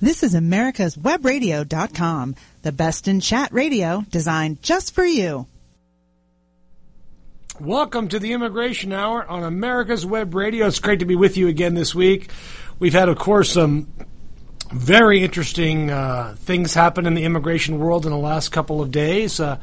This is America's Webradio.com, the best in chat radio designed just for you. Welcome to the Immigration Hour on America's Web Radio. It's great to be with you again this week. We've had, of course, some very interesting uh, things happen in the immigration world in the last couple of days, uh,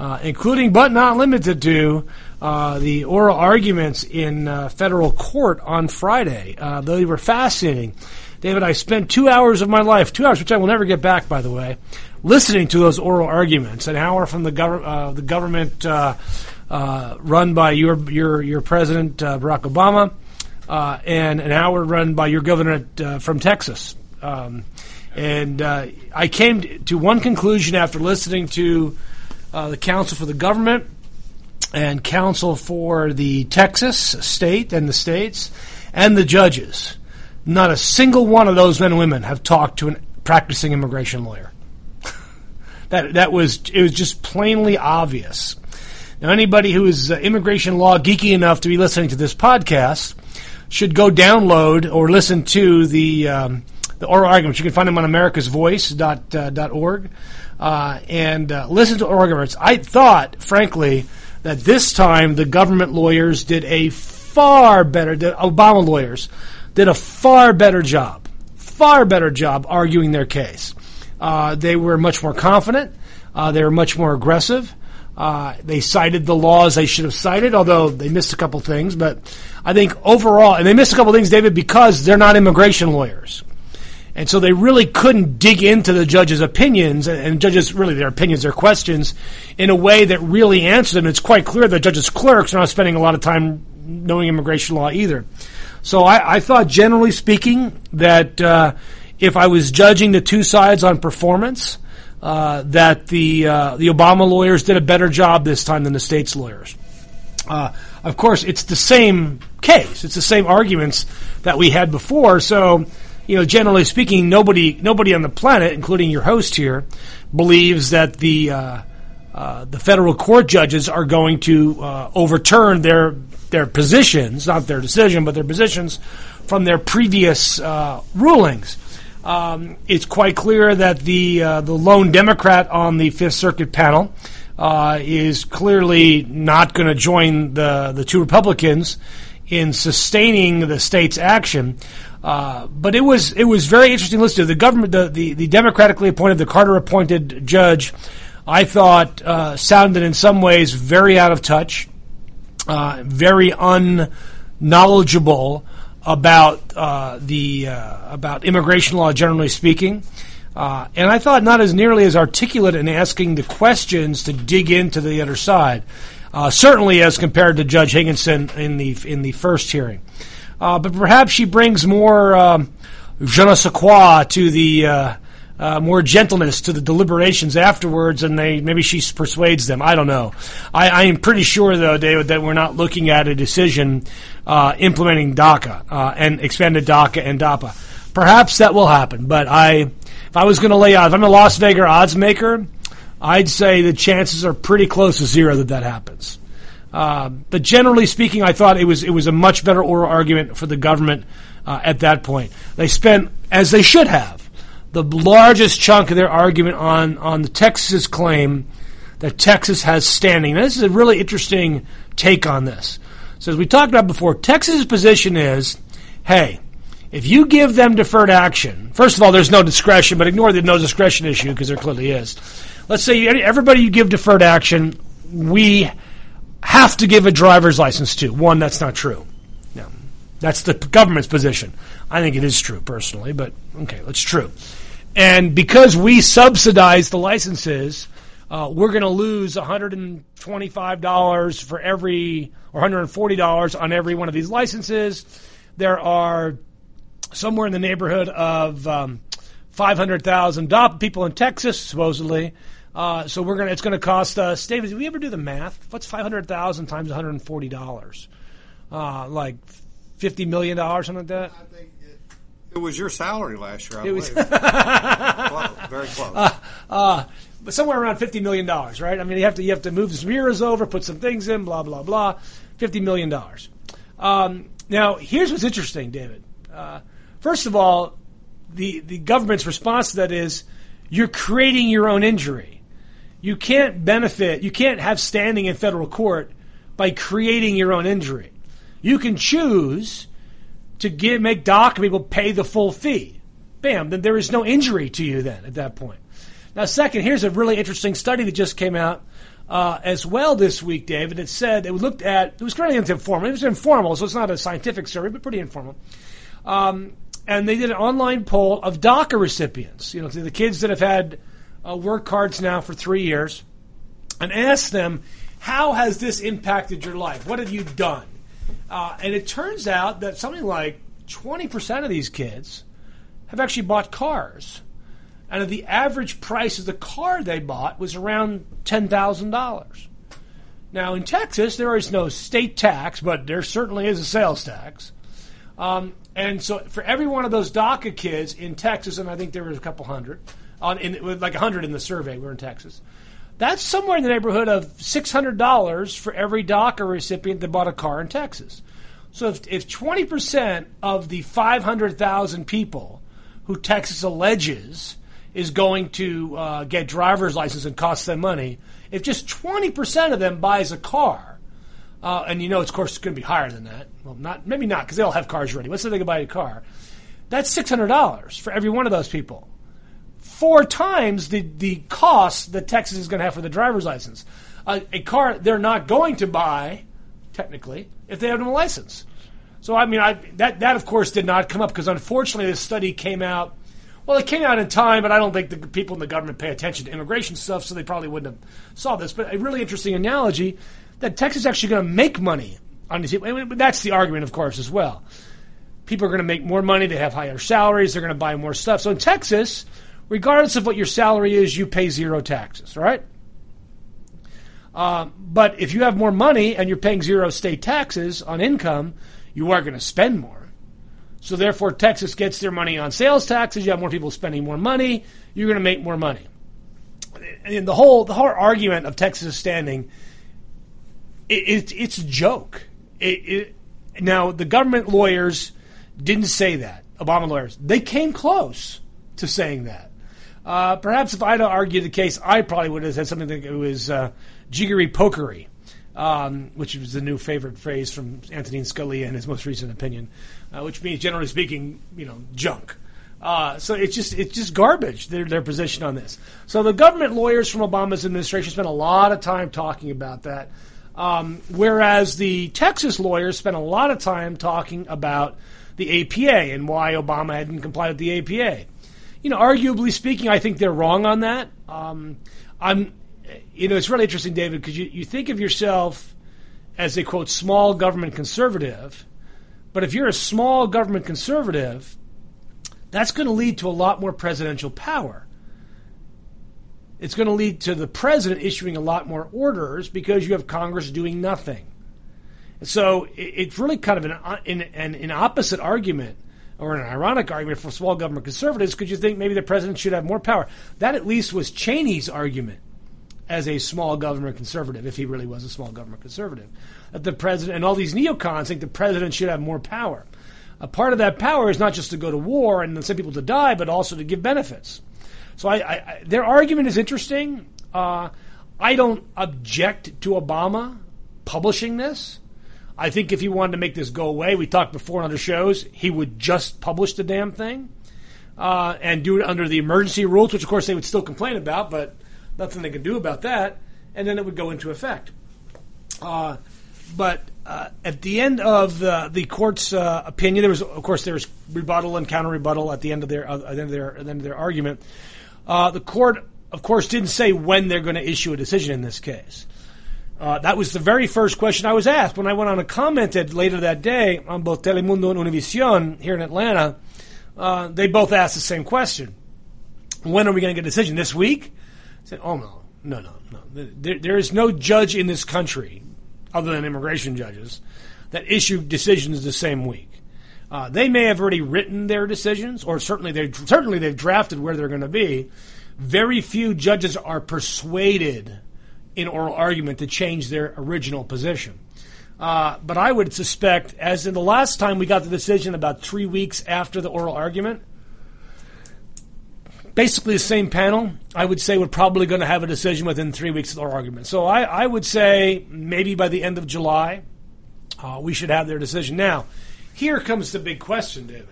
uh, including but not limited to uh, the oral arguments in uh, federal court on Friday. Uh, they were fascinating. David, I spent two hours of my life, two hours, which I will never get back, by the way, listening to those oral arguments. An hour from the, gov- the government run by your your your president Barack Obama, and an hour run by your governor from Texas. Um, and uh, I came to one conclusion after listening to uh, the counsel for the government and counsel for the Texas state and the states and the judges. Not a single one of those men and women have talked to a practicing immigration lawyer. that that was it was just plainly obvious. Now, anybody who is uh, immigration law geeky enough to be listening to this podcast should go download or listen to the um, the oral arguments. You can find them on americasvoice.org uh, uh, and uh, listen to oral arguments. I thought, frankly, that this time the government lawyers did a far better, the Obama lawyers did a far better job, far better job arguing their case. Uh, they were much more confident. Uh, they were much more aggressive. Uh, they cited the laws they should have cited, although they missed a couple things. But I think overall, and they missed a couple things, David, because they're not immigration lawyers. And so they really couldn't dig into the judge's opinions and judges really their opinions, their questions in a way that really answered them. It's quite clear that judges' clerks are not spending a lot of time knowing immigration law either. So I, I thought, generally speaking, that uh, if I was judging the two sides on performance, uh, that the uh, the Obama lawyers did a better job this time than the state's lawyers. Uh, of course, it's the same case; it's the same arguments that we had before. So you know, generally speaking, nobody nobody on the planet, including your host here, believes that the uh, uh, the federal court judges are going to overturn their their positions, not their decision, but their positions from their previous uh, rulings. Um, it's quite clear that the uh, the lone Democrat on the Fifth Circuit panel uh, is clearly not going to join the the two Republicans in sustaining the state's action. Uh, but it was it was very interesting. Listen to the government, the, the, the democratically appointed, the Carter appointed judge. I thought uh, sounded in some ways very out of touch, uh, very unknowledgeable about uh, the uh, about immigration law, generally speaking. Uh, and I thought not as nearly as articulate in asking the questions to dig into the other side, certainly as compared to Judge Higginson in the in the first hearing. Uh, but perhaps she brings more um, je ne sais quoi to the uh, more gentleness to the deliberations afterwards, and they maybe she persuades them. I don't know. I, I am pretty sure, though, David, that we're not looking at a decision uh, implementing DACA uh, and expanded DACA and DAPA. Perhaps that will happen, but I, if I was going to lay out, if I'm a Las Vegas odds maker, I'd say the chances are pretty close to zero that that happens. Uh, but generally speaking, I thought it was it was a much better oral argument for the government uh, at that point. They spent, as they should have, the largest chunk of their argument on on the Texas claim that Texas has standing. Now, this is a really interesting take on this. So as we talked about before, Texas' position is, hey, if you give them deferred action, first of all, there's no discretion, but ignore the no discretion issue because there clearly is. Let's say everybody you give deferred action, we have to give a driver's license to. One, that's not true. No, that's the government's position. I think it is true personally, but okay, it's true. And because we subsidize the licenses, uh, we're going to lose $125 for every, or $140 on every one of these licenses. There are somewhere in the neighborhood of um, 500,000 people in Texas, supposedly, uh, so we're gonna. It's gonna cost us. David, did we ever do the math? What's five hundred thousand times one hundred and forty dollars? Uh, like fifty million dollars, something like that. I think it, was your salary last year. I it was close, very close. Uh, uh, but somewhere around fifty million dollars, right? I mean, you have to you have to move some mirrors over, put some things in, blah blah blah. Fifty million dollars. Um, now, here's what's interesting, David. Uh, first of all, the, the government's response to that is you're creating your own injury. You can't benefit, you can't have standing in federal court by creating your own injury. You can choose to give make DACA people pay the full fee. Bam, then there is no injury to you then at that point. Now, second, here's a really interesting study that just came out uh, as well this week, David. It said it looked at it was really informal. It was informal, so it's not a scientific survey, but pretty informal. Um, and they did an online poll of DACA recipients. You know, the kids that have had uh, work cards now for three years, and asked them, "How has this impacted your life? What have you done?" Uh, and it turns out that something like 20% of these kids have actually bought cars. And the average price of the car they bought was around $10,000. Now, in Texas, there is no state tax, but there certainly is a sales tax. Um, and so, for every one of those DACA kids in Texas, and I think there was a couple hundred, on in, like a hundred in the survey, we're in Texas. That's somewhere in the neighborhood of $600 for every DACA recipient that bought a car in Texas. So if, if 20% of the 500,000 people who Texas alleges is going to uh, get driver's license and cost them money, if just 20% of them buys a car, uh, and you know, of course, it's going to be higher than that. Well, not maybe not because they all have cars ready. Let's say they can buy a car. That's $600 for every one of those people four times the, the cost that Texas is going to have for the driver's license. A car they're not going to buy, technically, if they have no license. So, I mean, I, that, that, of course, did not come up because, unfortunately, this study came out. Well, it came out in time, but I don't think the people in the government pay attention to immigration stuff, so they probably wouldn't have saw this. But a really interesting analogy that Texas is actually going to make money on these people. That's the argument, of course, as well. People are going to make more money. They have higher salaries. They're going to buy more stuff. So in Texas, regardless of what your salary is, you pay zero taxes, right? Uh, but if you have more money and you're paying zero state taxes on income, you are going to spend more. So therefore, Texas gets their money on sales taxes. You have more people spending more money. You're going to make more money. And the whole the whole argument of Texas standing, it, it, it's a joke. It, now the government lawyers didn't say that. Obama lawyers they came close to saying that. Uh, perhaps if I'd argued the case, I probably would have said something that was uh, jiggery pokery, um, which was the new favorite phrase from Antonin Scalia in his most recent opinion, uh, which means, generally speaking, you know, junk. Uh, so it's just it's just garbage their their position on this. So the government lawyers from Obama's administration spent a lot of time talking about that, um, whereas the Texas lawyers spent a lot of time talking about the APA and why Obama hadn't complied with the APA you know, arguably speaking, I think they're wrong on that. Um, I'm, you know, it's really interesting, David, because you, you think of yourself as a quote small government conservative, but if you're a small government conservative, that's going to lead to a lot more presidential power. It's going to lead to the president issuing a lot more orders because you have Congress doing nothing. So it's really kind of an, an, an opposite argument or an ironic argument for small government conservatives because you think maybe the president should have more power. That at least was Cheney's argument as a small government conservative, if he really was a small government conservative. That the president and all these neocons think the president should have more power. A part of that power is not just to go to war and send people to die, but also to give benefits. So I, I, their argument is interesting. Uh, I don't object to Obama publishing this. I think if he wanted to make this go away, we talked before on other shows, he would just publish the damn thing uh, and do it under the emergency rules, which of course they would still complain about, but nothing they can do about that, and then it would go into effect. Uh, but uh, at the end of the, the court's uh, opinion, there was, of course, there was rebuttal and counter rebuttal at the end of their at the end of their, at the end of their argument. Uh, the court, of course, didn't say when they're going to issue a decision in this case. Uh, that was the very first question I was asked when I went on and commented later that day on both Telemundo and Univision here in Atlanta. Uh, they both asked the same question: When are we going to get a decision this week? I said, "Oh no, no, no, no. There, there is no judge in this country, other than immigration judges, that issue decisions the same week. Uh, they may have already written their decisions, or certainly they certainly they've drafted where they're going to be. Very few judges are persuaded." In oral argument to change their original position. Uh, but I would suspect, as in the last time we got the decision about three weeks after the oral argument, basically the same panel, I would say we're probably going to have a decision within three weeks of our argument. So I, I would say maybe by the end of July, uh, we should have their decision. Now, here comes the big question, David.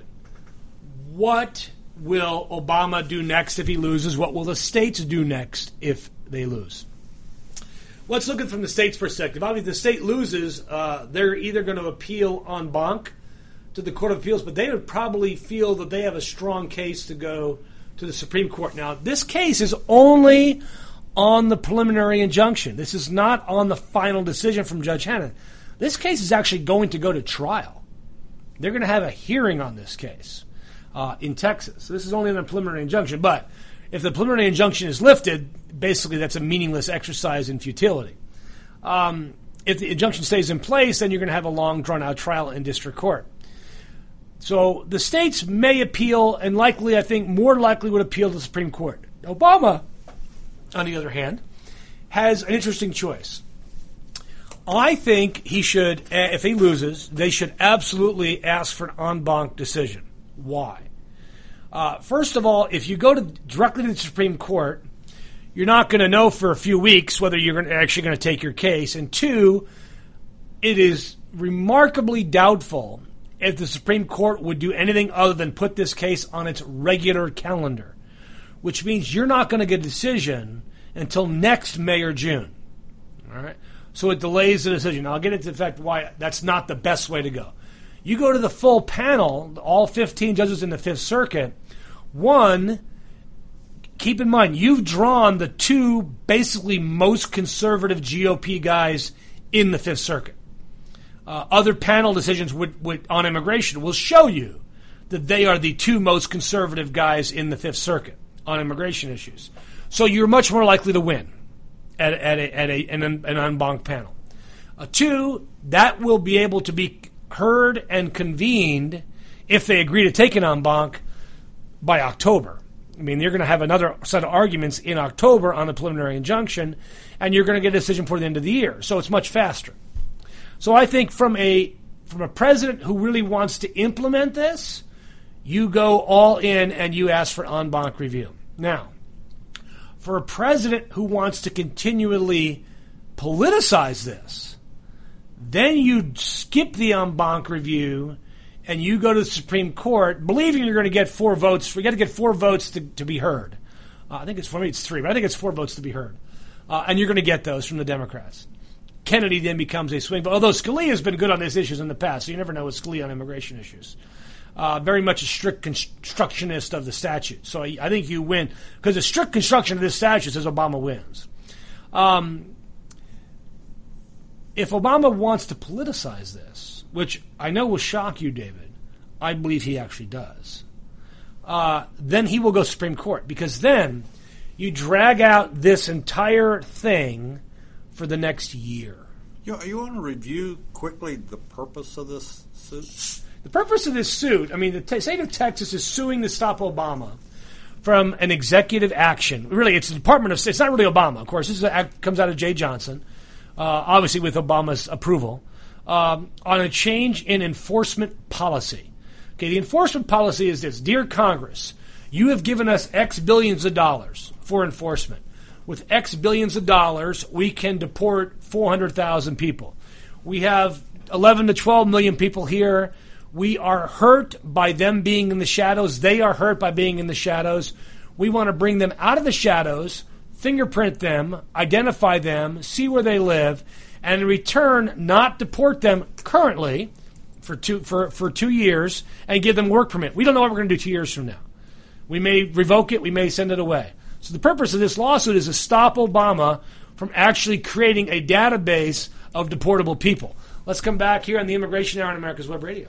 What will Obama do next if he loses? What will the states do next if they lose? Let's look at it from the state's perspective. Obviously, the state loses, uh, they're either going to appeal en banc to the Court of Appeals, but they would probably feel that they have a strong case to go to the Supreme Court. Now, this case is only on the preliminary injunction. This is not on the final decision from Judge Hanen. This case is actually going to go to trial. They're going to have a hearing on this case uh, in Texas. This is only on the preliminary injunction, but if the preliminary injunction is lifted, basically that's a meaningless exercise in futility. Um, if the injunction stays in place, then you're going to have a long, drawn out trial in district court. So the states may appeal, and likely, I think, more likely would appeal to the Supreme Court. Obama, on the other hand, has an interesting choice. I think he should, eh, if he loses, they should absolutely ask for an en banc decision. Why? Uh, first of all, if you go to directly to the Supreme Court, you're not going to know for a few weeks whether you're actually going to take your case. And two, it is remarkably doubtful if the Supreme Court would do anything other than put this case on its regular calendar, which means you're not going to get a decision until next May or June. All right. So it delays the decision. I'll get into the fact why that's not the best way to go. You go to the full panel, all 15 judges in the Fifth Circuit, one, keep in mind, you've drawn the two basically most conservative GOP guys in the Fifth Circuit. Uh, other panel decisions would, would, on immigration will show you that they are the two most conservative guys in the Fifth Circuit on immigration issues. So you're much more likely to win at, at, a, at a, an, an panel. Uh, two, that will be able to be heard and convened if they agree to take an en by October. I mean, you're going to have another set of arguments in October on the preliminary injunction, and you're going to get a decision before the end of the year. So it's much faster. So I think from a from a president who really wants to implement this, you go all in and you ask for en banc review. Now, for a president who wants to continually politicize this, then you skip the en banc review and you go to the Supreme Court, believing you're going to get four votes. We got to get four votes to, to be heard. Uh, I think it's for me, it's three, but I think it's four votes to be heard. Uh, and you're going to get those from the Democrats. Kennedy then becomes a swing vote. Although Scalia has been good on these issues in the past, so you never know with Scalia on immigration issues. Uh, very much a strict constructionist of the statute. So I, I think you win because the strict construction of this statute says Obama wins. Um, if Obama wants to politicize this, which I know will shock you, David. I believe he actually does. Uh, then he will go Supreme Court because then you drag out this entire thing for the next year. You, you want to review quickly the purpose of this suit? The purpose of this suit, I mean, the t- state of Texas is suing to stop Obama from an executive action. Really, it's the Department of State. It's not really Obama, of course. This a, comes out of Jeh Johnson, uh, obviously with Obama's approval um, on a change in enforcement policy. Okay, the enforcement policy is this Dear Congress, you have given us X billions of dollars for enforcement. With X billions of dollars, we can deport 400,000 people. We have 11 to 12 million people here. We are hurt by them being in the shadows. They are hurt by being in the shadows. We want to bring them out of the shadows, fingerprint them, identify them, see where they live, and in return, not deport them currently for two for, for two years and give them work permit. We don't know what we're going to do two years from now. We may revoke it. We may send it away. So the purpose of this lawsuit is to stop Obama from actually creating a database of deportable people. Let's come back here on the Immigration Hour on America's Web Radio.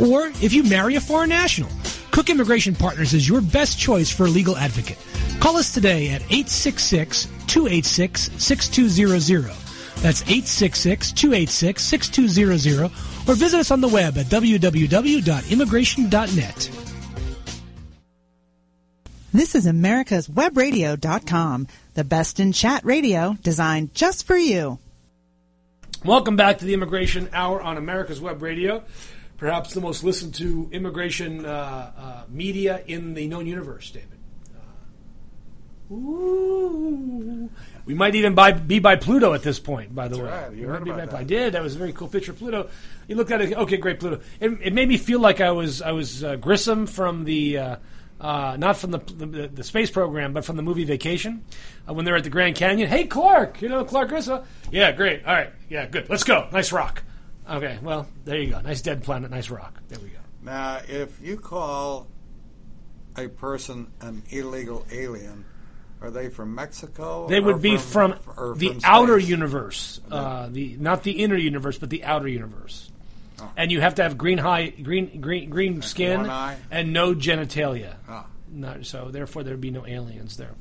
or if you marry a foreign national, Cook Immigration Partners is your best choice for a legal advocate. Call us today at 866-286-6200. That's 866-286-6200 or visit us on the web at www.immigration.net. This is America's Webradio.com, the best in chat radio designed just for you. Welcome back to the Immigration Hour on America's Web Radio, perhaps the most listened to immigration uh, uh, media in the known universe, David. Uh, ooh. We might even buy, be by Pluto at this point, by the That's way. right. You We heard about by- I did. That was a very cool picture of Pluto. You look at it, okay, great, Pluto. It, it made me feel like I was I was uh, Grissom from the. Uh, uh, not from the, the the space program, but from the movie Vacation, uh, when they're at the Grand Canyon. Hey, Clark, you know Clark Grissom. Yeah, great. All right, yeah, good. Let's go. Nice rock. Okay, well, there you go. Nice dead planet, nice rock. There we go. Now, if you call a person an illegal alien, are they from Mexico? They would be from, or the from outer universe, uh, the not the inner universe, but the outer universe. Oh. And you have to have green high, green green green skin and no genitalia. Ah. Not, so therefore, there would be no aliens there.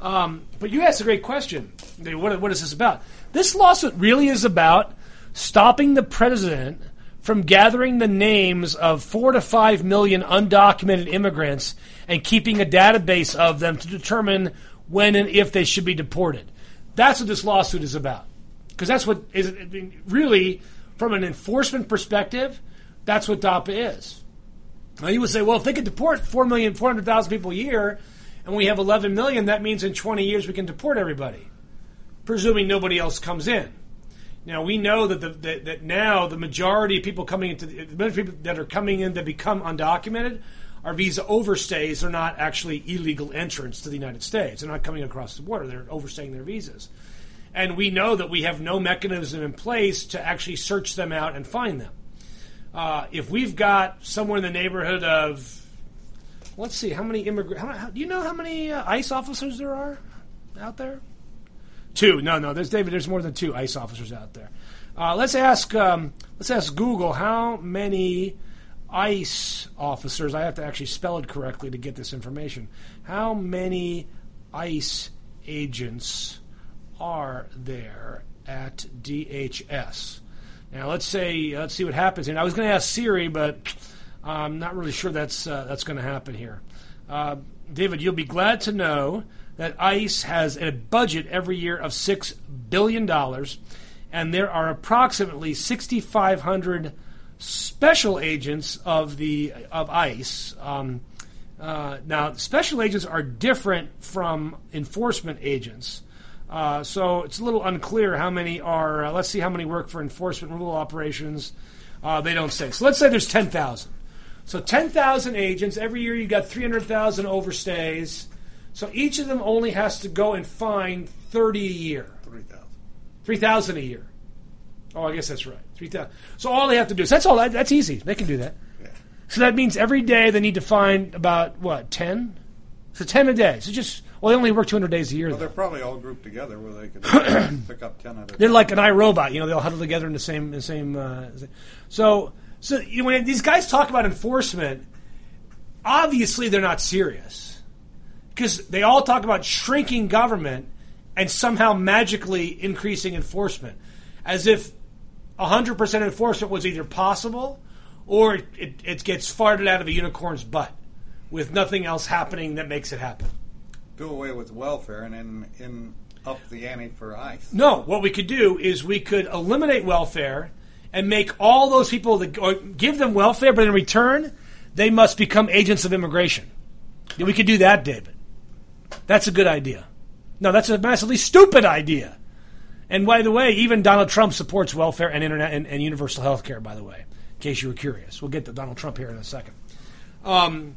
Um, but you asked a great question. What, what is this about? This lawsuit really is about stopping the president from gathering the names of four to five million undocumented immigrants and keeping a database of them to determine when and if they should be deported. That's what this lawsuit is about. Because that's what is I mean, really, from an enforcement perspective, that's what DAPA is. Now you would say, well, if they could deport 4 million, 400,000 people a year, and we have 11 million, that means in 20 years we can deport everybody, presuming nobody else comes in. Now we know that the, that, that now the majority of people coming into the, the people that are coming in that become undocumented are visa overstays. They're not actually illegal entrants to the United States. They're not coming across the border. They're overstaying their visas. And we know that we have no mechanism in place to actually search them out and find them. Uh, if we've got somewhere in the neighborhood of, let's see, how many immigrant? How, how, do you know how many uh, ICE officers there are out there? Two. No, no. There's David. There's more than two ICE officers out there. Uh, let's ask. Um, let's ask Google how many ICE officers. I have to actually spell it correctly to get this information. How many ICE agents are there at DHS? Now let's say let's see what happens. And I was going to ask Siri, but I'm not really sure that's uh, that's going to happen here. Uh, David, you'll be glad to know that ICE has a budget every year of six billion dollars, and there are approximately 6,500 special agents of the of ICE. Um, uh, now, special agents are different from enforcement agents. Uh, so it's a little unclear how many are. Uh, let's see how many work for enforcement rule operations. Uh, they don't say. So let's say there's 10,000. So 10,000 agents. Every year you got 300,000 overstays. So each of them only has to go and find 30 a year. 3,000. 3,000 a year. Oh, I guess that's right. 3,000. So all they have to do is that's all. That's easy. They can do that. Yeah. So that means every day they need to find about what 10. So 10 a day. So just well, they only work 200 days a year. Well, though. they're probably all grouped together where they could pick up 10 at a They're like an iRobot, you know. they all huddle together in the same, the same. Uh, so, so you know, when these guys talk about enforcement, obviously they're not serious because they all talk about shrinking government and somehow magically increasing enforcement, as if 100% enforcement was either possible or it, it, it gets farted out of a unicorn's butt with nothing else happening that makes it happen. do away with welfare and then in up the ante for ICE. No, what we could do is we could eliminate welfare and make all those people that or give them welfare, but in return, they must become agents of immigration. We could do that, David. That's a good idea. No, that's a massively stupid idea. And by the way, even Donald Trump supports welfare and internet and, and universal health care. By the way, in case you were curious, we'll get to Donald Trump here in a second. Um,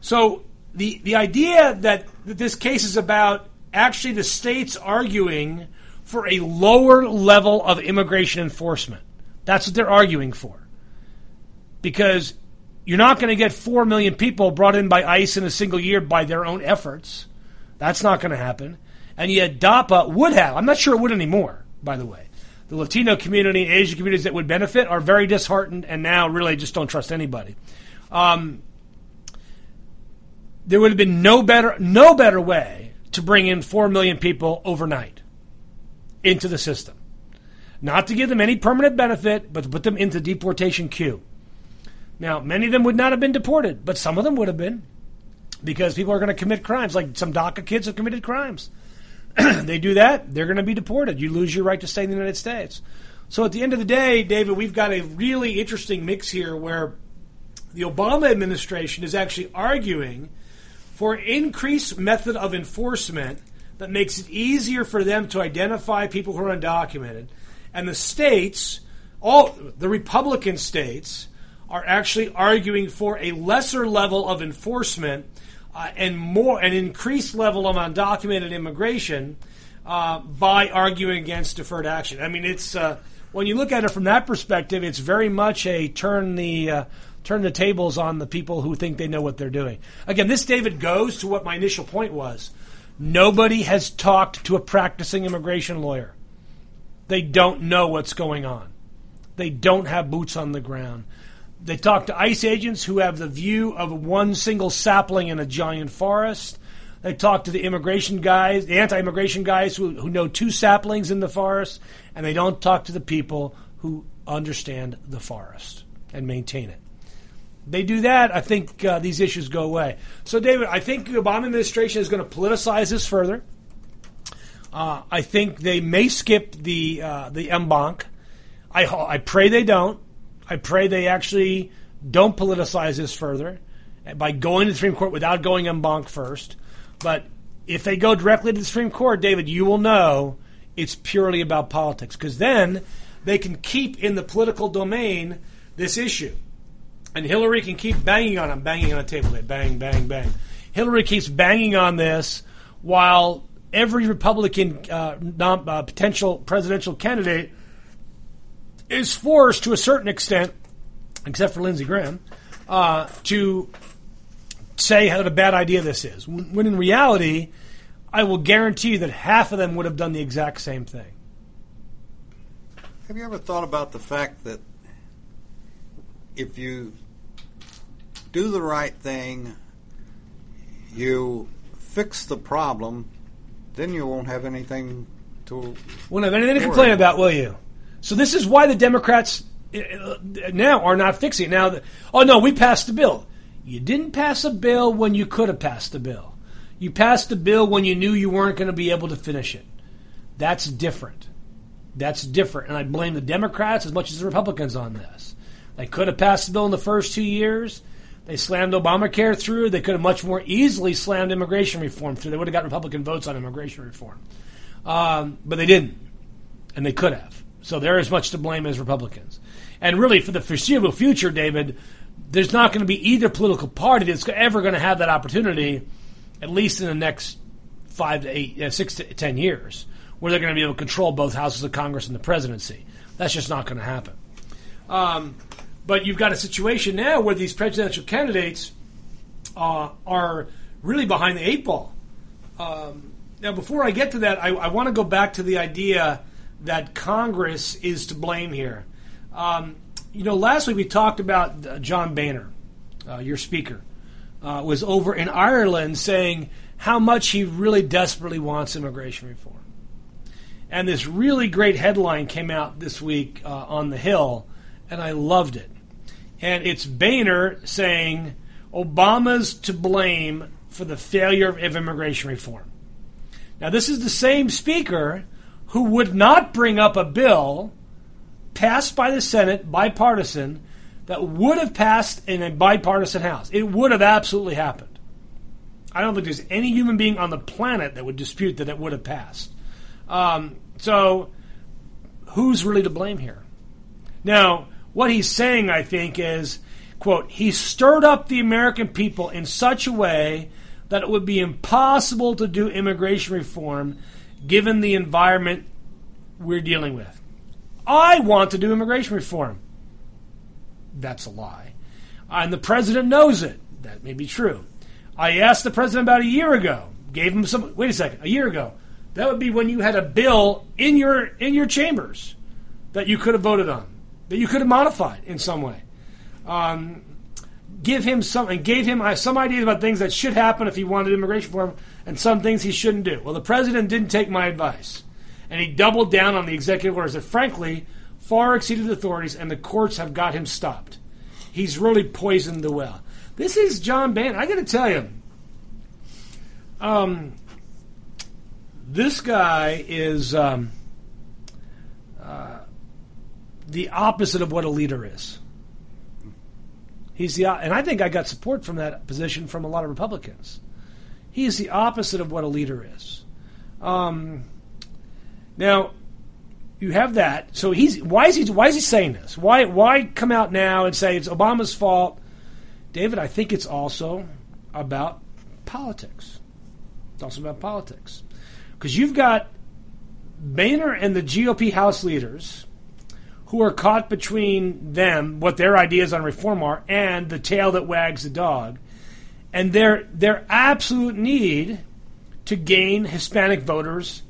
so the the idea that, that this case is about actually the states arguing for a lower level of immigration enforcement. That's what they're arguing for. Because you're not going to get 4 million people brought in by ICE in a single year by their own efforts. That's not going to happen. And yet DAPA would have. I'm not sure it would anymore, by the way. The Latino community, Asian communities that would benefit are very disheartened and now really just don't trust anybody. Um, there would have been no better no better way to bring in 4 million people overnight into the system. Not to give them any permanent benefit, but to put them into deportation queue. Now, many of them would not have been deported, but some of them would have been because people are going to commit crimes. Like some DACA kids have committed crimes. they do that, they're going to be deported. You lose your right to stay in the United States. So at the end of the day, David, we've got a really interesting mix here where the Obama administration is actually arguing for increased method of enforcement that makes it easier for them to identify people who are undocumented. And the states, all the Republican states, are actually arguing for a lesser level of enforcement uh, and more an increased level of undocumented immigration uh, by arguing against deferred action. I mean, it's uh, when you look at it from that perspective, it's very much a turn the uh, turn the tables on the people who think they know what they're doing. Again, this, David, goes to what my initial point was. Nobody has talked to a practicing immigration lawyer. They don't know what's going on. They don't have boots on the ground. They talk to ICE agents who have the view of one single sapling in a giant forest. They talk to the immigration guys, the anti immigration guys who, who know two saplings in the forest, and they don't talk to the people who understand the forest and maintain it they do that, I think uh, these issues go away. So, David, I think the Obama administration is going to politicize this further. Uh, I think they may skip the uh, the en banc. I I pray they don't. I pray they actually don't politicize this further by going to the Supreme Court without going en banc first. But if they go directly to the Supreme Court, David, you will know it's purely about politics because then they can keep in the political domain this issue. And Hillary can keep banging on. I'm banging on the table. There. Bang, bang, bang. Hillary keeps banging on this while every Republican uh, non, uh, potential presidential candidate is forced, to a certain extent, except for Lindsey Graham, uh, to say what a bad idea this is. When in reality, I will guarantee you that half of them would have done the exact same thing. Have you ever thought about the fact that if you do the right thing, you fix the problem, then you won't have anything to. Won't have anything to complain about, will you? So this is why the Democrats uh, uh, now are not fixing it. Now, oh no, we passed the bill. You didn't pass a bill when you could have passed a bill. You passed a bill when you knew you weren't going to be able to finish it. That's different. That's different. And I blame the Democrats as much as the Republicans on this. They could have passed the bill in the first two years. They slammed Obamacare through. They could have much more easily slammed immigration reform through. They would have got Republican votes on immigration reform. Um, but they didn't. And they could have. So they're as much to blame as Republicans. And really, for the foreseeable future, David, there's not going to be either political party that's ever going to have that opportunity, at least in the next five to eight, uh, six to ten years, where they're going to be able to control both houses of Congress and the presidency. That's just not going to happen. Um, but you've got a situation now where these presidential candidates uh, are really behind the eight ball. Um, now, before I get to that, I, I want to go back to the idea that Congress is to blame here. Um, you know, last week we talked about uh, John Boehner, uh, your speaker, uh, was over in Ireland saying how much he really desperately wants immigration reform. And this really great headline came out this week uh, on the Hill, and I loved it and it's Boehner saying Obama's to blame for the failure of immigration reform. Now, this is the same speaker who would not bring up a bill passed by the Senate, bipartisan, that would have passed in a bipartisan House. It would have absolutely happened. I don't think there's any human being on the planet that would dispute that it would have passed. Um, so, who's really to blame here? Now, what he's saying, I think, is, quote, he stirred up the American people in such a way that it would be impossible to do immigration reform given the environment we're dealing with. I want to do immigration reform. That's a lie. And the president knows it. That may be true. I asked the president about a year ago, gave him some wait a second, a year ago. That would be when you had a bill in your in your chambers that you could have voted on, that you could have modified in some way. Um, give him some and gave him some ideas about things that should happen if he wanted immigration reform and some things he shouldn't do. Well, the president didn't take my advice, and he doubled down on the executive orders that, frankly, far exceeded authorities, and the courts have got him stopped. He's really poisoned the well. This is John Boehner. I got to tell you, um, this guy is um, uh, the opposite of what a leader is. He's the and I think I got support from that position from a lot of Republicans. He is the opposite of what a leader is. Um, now, you have that. So he's why is he why is he saying this? Why why come out now and say it's Obama's fault? David, I think it's also about politics. It's also about politics. Because you've got Boehner and the GOP House leaders who are caught between them, what their ideas on reform are, and the tail that wags the dog, and their their absolute need to gain Hispanic voters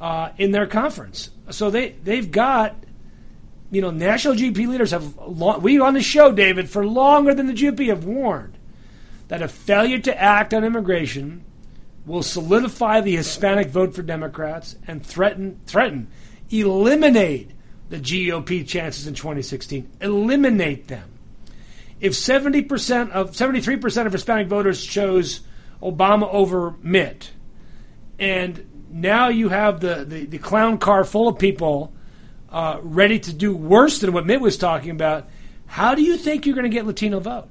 uh, in their conference. So they they've got, you know, national GOP leaders have long, we on the show, David, for longer than the GOP have warned that a failure to act on immigration will solidify the Hispanic vote for Democrats and threaten threaten eliminate the GOP chances in 2016. Eliminate them. If 70% of 73% of Hispanic voters chose Obama over Mitt, and now you have the, the, the clown car full of people uh, ready to do worse than what Mitt was talking about, how do you think you're going to get Latino vote?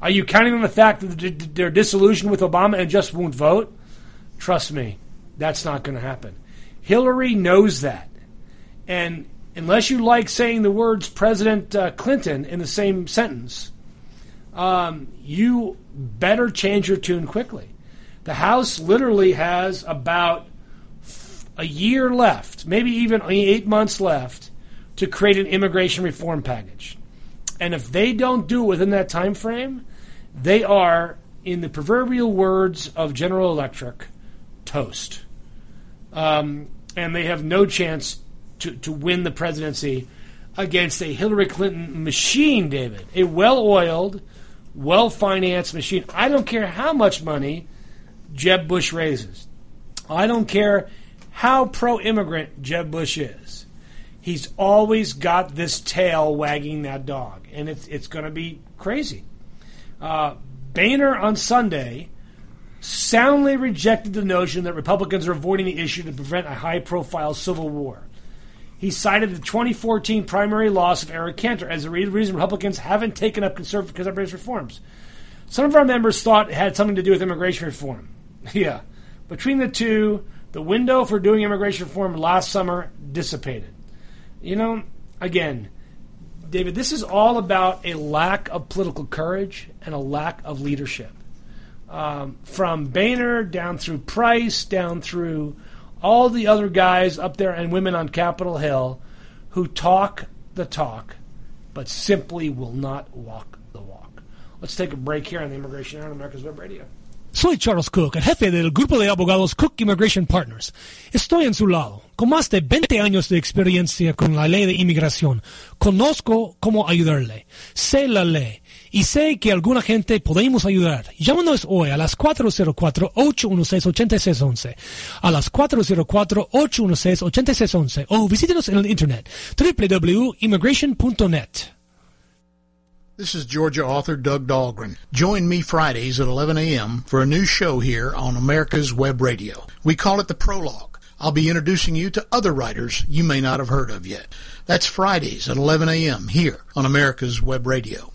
Are you counting on the fact that they're disillusioned with Obama and just won't vote? Trust me, that's not going to happen. Hillary knows that. And unless you like saying the words President uh, Clinton in the same sentence, um, you better change your tune quickly. The House literally has about a year left, maybe even eight months left, to create an immigration reform package. And if they don't do it within that time frame, they are, in the proverbial words of General Electric, toast. Um, and they have no chance to, to win the presidency against a Hillary Clinton machine, David. A well oiled, well financed machine. I don't care how much money Jeb Bush raises. I don't care how pro immigrant Jeb Bush is. He's always got this tail wagging that dog, and it's, it's going to be crazy. Uh, Boehner on Sunday soundly rejected the notion that Republicans are avoiding the issue to prevent a high profile civil war. He cited the 2014 primary loss of Eric Cantor as the reason Republicans haven't taken up conservative reforms. Some of our members thought it had something to do with immigration reform. Yeah. Between the two, the window for doing immigration reform last summer dissipated. You know, again, David, this is all about a lack of political courage and a lack of leadership. Um, from Boehner down through Price, down through all the other guys up there and women on Capitol Hill who talk the talk, but simply will not walk the walk. Let's take a break here on the Immigration Hour on America's Web Radio. Soy Charles Cook, el jefe del grupo de abogados Cook Immigration Partners. Estoy en su lado. Con más de 20 años de experiencia con la ley de inmigración, conozco cómo ayudarle. Sé la ley y sé que alguna gente podemos ayudar. Llámanos hoy a las 404-816-8611, a las 404-816-8611 o visítenos en el internet www.immigration.net. This is Georgia author Doug Dahlgren. Join me Fridays at 11 a.m. for a new show here on America's Web Radio. We call it the Prologue. I'll be introducing you to other writers you may not have heard of yet. That's Fridays at 11 a.m. here on America's Web Radio.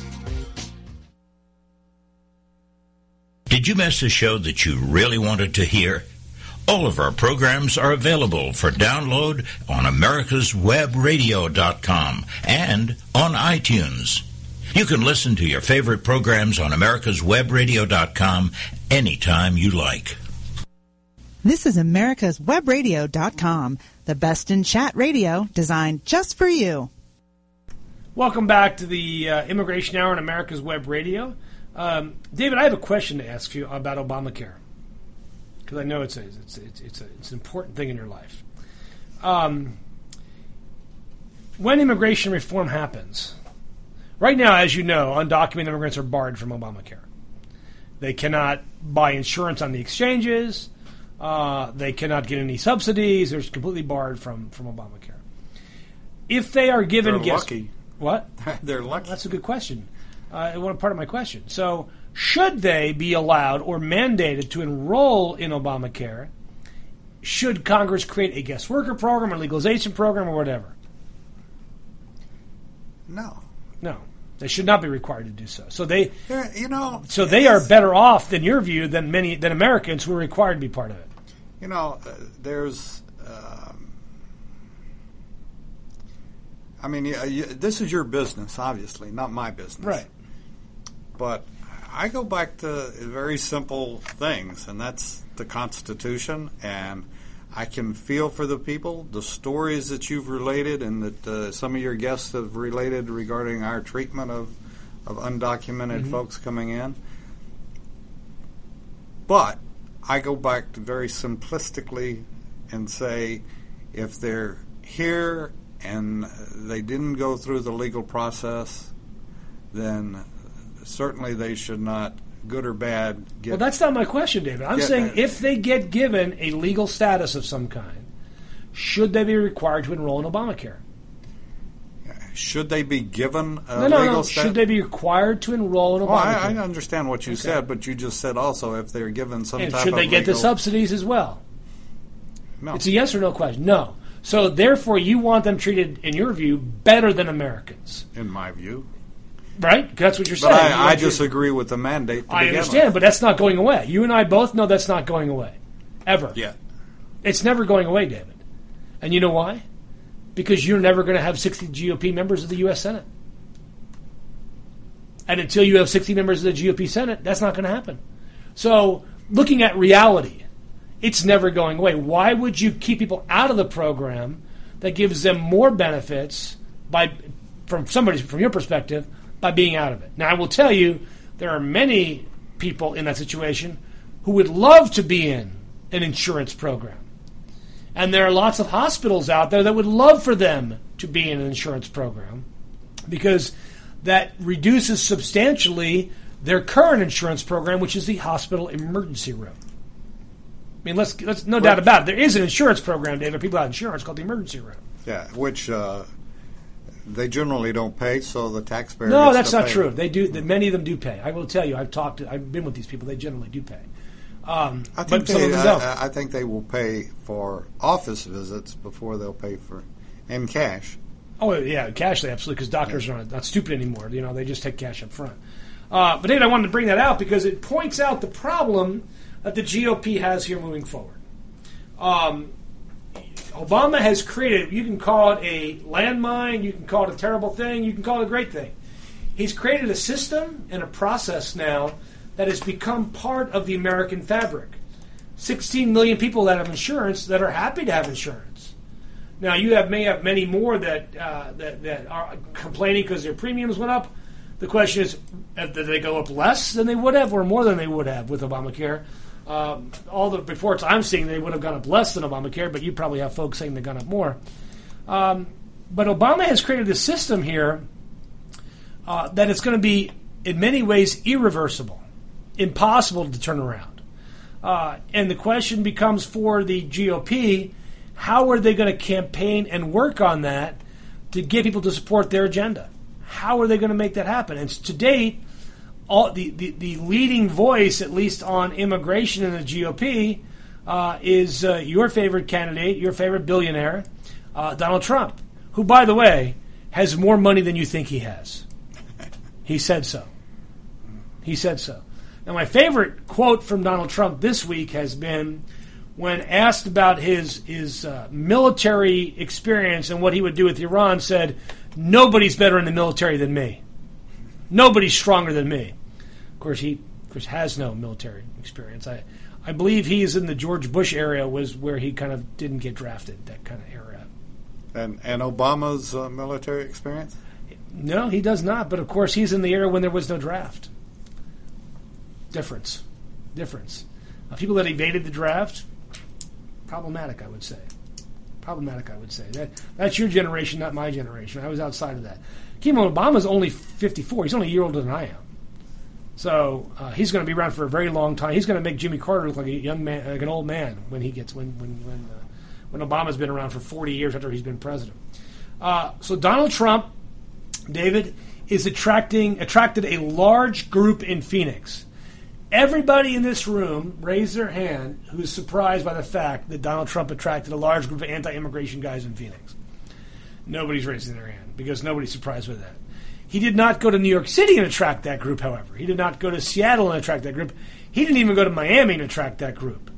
Did you miss a show that you really wanted to hear? All of our programs are available for download on americaswebradio.com and on iTunes. You can listen to your favorite programs on americaswebradio.com anytime you like. This is americaswebradio.com, the best in chat radio designed just for you. Welcome back to the uh, Immigration Hour on America's Web Radio. Um, David, I have a question to ask you about Obamacare because I know it's a, it's it's it's, a, it's an important thing in your life. Um, when immigration reform happens, right now, as you know, undocumented immigrants are barred from Obamacare. They cannot buy insurance on the exchanges. Uh, they cannot get any subsidies. They're completely barred from from Obamacare. If they are given They're gifts, lucky. what? They're lucky. That's a good question. Uh, one part of my question. So, should they be allowed or mandated to enroll in Obamacare? Should Congress create a guest worker program or legalization program or whatever? no. No, they should not be required to do so. So they, There- You know. so they are better off, in your view, than many than Americans who are required to be part of it. You know, uh, there's. Um, I mean, you, you, this is your business, obviously, not my business. Right. But I go back to very simple things, and that's the Constitution. And I can feel for the people, the stories that you've related, and that uh, some of your guests have related regarding our treatment of, of undocumented folks coming in. But I go back to very simplistically and say if they're here and they didn't go through the legal process, then certainly they should not, good or bad, get. Well, that's not my question, David. I'm Yeah, saying if they get given a legal status of some kind, should they be required to enroll in Obamacare? should they be given a No, no, legal no. stat- Should they be required to enroll in Obamacare? I, I understand what you said, but you just said also if they're given some and type should of they get the subsidies as well? No. It's a yes or no question. No. So therefore, you want them treated, in your view, better than Americans, in my view. Right? That's what you're But saying. You I, I disagree with the mandate. To I understand, with. but that's not going away. You and I both know that's not going away, ever. Yeah. It's never going away, David. And you know why? Because you're never going to have 60 GOP members of the U.S. Senate. And until you have 60 members of the GOP Senate, that's not going to happen. So, looking at reality, it's never going away. Why would you keep people out of the program that gives them more benefits by, from somebody's, from your perspective, by being out of it? Now, I will tell you, there are many people in that situation who would love to be in an insurance program. And there are lots of hospitals out there that would love for them to be in an insurance program because that reduces substantially their current insurance program, which is the hospital emergency room. I mean, let's, let's no doubt about it. There is an insurance program, David. People have insurance called the emergency room. Yeah, which uh, they generally don't pay, so the taxpayer. No, that's not pay. true. They do. that Many of them do pay. I will tell you. I've talked. To, I've been with these people. They generally do pay. Um, I but think some they, of them I. I- think they will pay for office visits before they'll pay for in cash. Oh yeah, cash absolutely because doctors are not, not stupid anymore. You know, they just take cash up front. Uh, but David, I wanted to bring that out because it points out the problem that the GOP has here moving forward. Um, Obama has created. You can call it a landmine. You can call it a terrible thing. You can call it a great thing. He's created a system and a process now that has become part of the American fabric. 16 million people that have insurance that are happy to have insurance. Now you have may have many more that uh, that that are complaining because their premiums went up. The question is, uh, did they go up less than they would have, or more than they would have with Obamacare? Um, all the reports I'm seeing, they would have gone up less than Obamacare, but you probably have folks saying they've gone up more. Um, but Obama has created this system here uh, that it's going to be, in many ways, irreversible, impossible to turn around. Uh, and the question becomes for the GOP how are they going to campaign and work on that to get people to support their agenda? How are they going to make that happen? And to date, all the, the, the leading voice, at least on immigration in the GOP, uh, is uh, your favorite candidate, your favorite billionaire, uh, Donald Trump, who, by the way, has more money than you think he has. He said so. He said so. Now, my favorite quote from Donald Trump this week has been when asked about his his uh, military experience and what he would do with Iran, said, "Nobody's better in the military than me. Nobody's stronger than me." Of course, he of course has no military experience. I I believe he's in the George Bush area was where he kind of didn't get drafted. That kind of era. And and Obama's uh, military experience? No, he does not. But of course, he's in the era when there was no draft. Difference, difference. Uh, people that evaded the draft, problematic, I would say. Problematic, I would say. That that's your generation, not my generation. I was outside of that. Kemal Obama's only 54. He's only a year older than I am. So uh, he's going to be around for a very long time. He's going to make Jimmy Carter look like a young man, like an old man when he gets when when when uh, when Obama's been around for 40 years after he's been president. Uh, so Donald Trump, David, is attracting attracted a large group in Phoenix. Everybody in this room raised their hand who is surprised by the fact that Donald Trump attracted a large group of anti-immigration guys in Phoenix. Nobody's raising their hand because nobody's surprised with that. He did not go to New York City and attract that group, however. He did not go to Seattle and attract that group. He didn't even go to Miami and attract that group.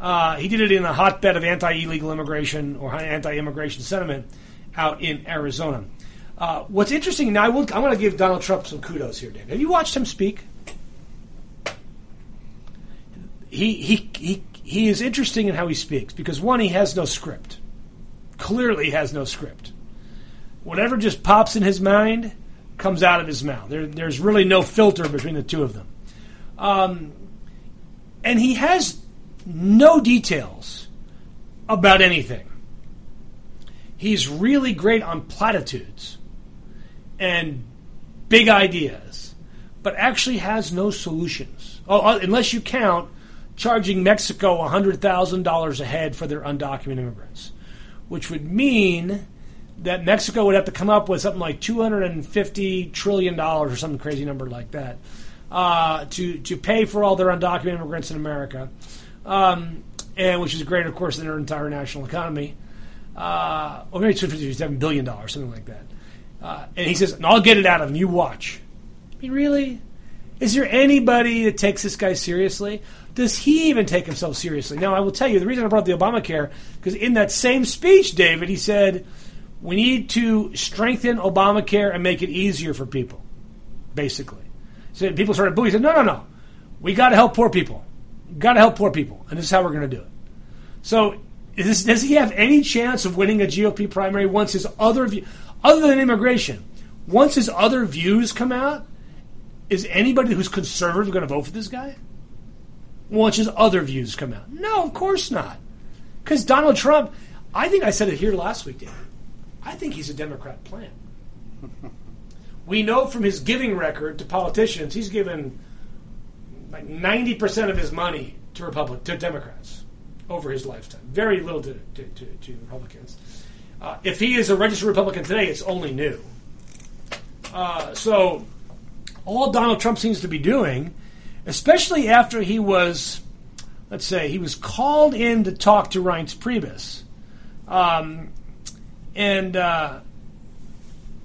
Uh, he did it in a hotbed of anti illegal immigration or anti immigration sentiment out in Arizona. Uh, what's interesting now, I will, I'm going to give Donald Trump some kudos here, Dave. Have you watched him speak? He, he, he, he is interesting in how he speaks because, one, he has no script. Clearly has no script. Whatever just pops in his mind comes out of his mouth. There, there's really no filter between the two of them. Um, and he has no details about anything. He's really great on platitudes and big ideas, but actually has no solutions. Oh, uh, unless you count charging Mexico $100,000 a head for their undocumented immigrants, which would mean that Mexico would have to come up with something like 250 trillion dollars or some crazy number like that uh, to to pay for all their undocumented immigrants in America, um, and which is greater, of course, than their entire national economy, uh, or maybe 257 billion dollars, something like that. Uh, and he says, "I'll get it out of them. You watch." I mean, really? Is there anybody that takes this guy seriously? Does he even take himself seriously? Now, I will tell you the reason I brought the Obamacare because in that same speech, David, he said we need to strengthen Obamacare and make it easier for people, basically. So people started booing. He said, no, no, no. We got to help poor people. Got to help poor people. And this is how we're going to do it. So this, does he have any chance of winning a GOP primary once his other view, other than immigration, once his other views come out? Is anybody who's conservative going to vote for this guy? Once his other views come out? No, of course not. Because Donald Trump, I think I said it here last week, Dan. I think he's a Democrat plant. we know from his giving record to politicians, he's given like 90% of his money to Republic to Democrats over his lifetime. Very little to, to, to, to Republicans. Uh, if he is a registered Republican today, it's only new. Uh, so all Donald Trump seems to be doing, especially after he was, let's say, he was called in to talk to Reince Priebus. Um, and uh,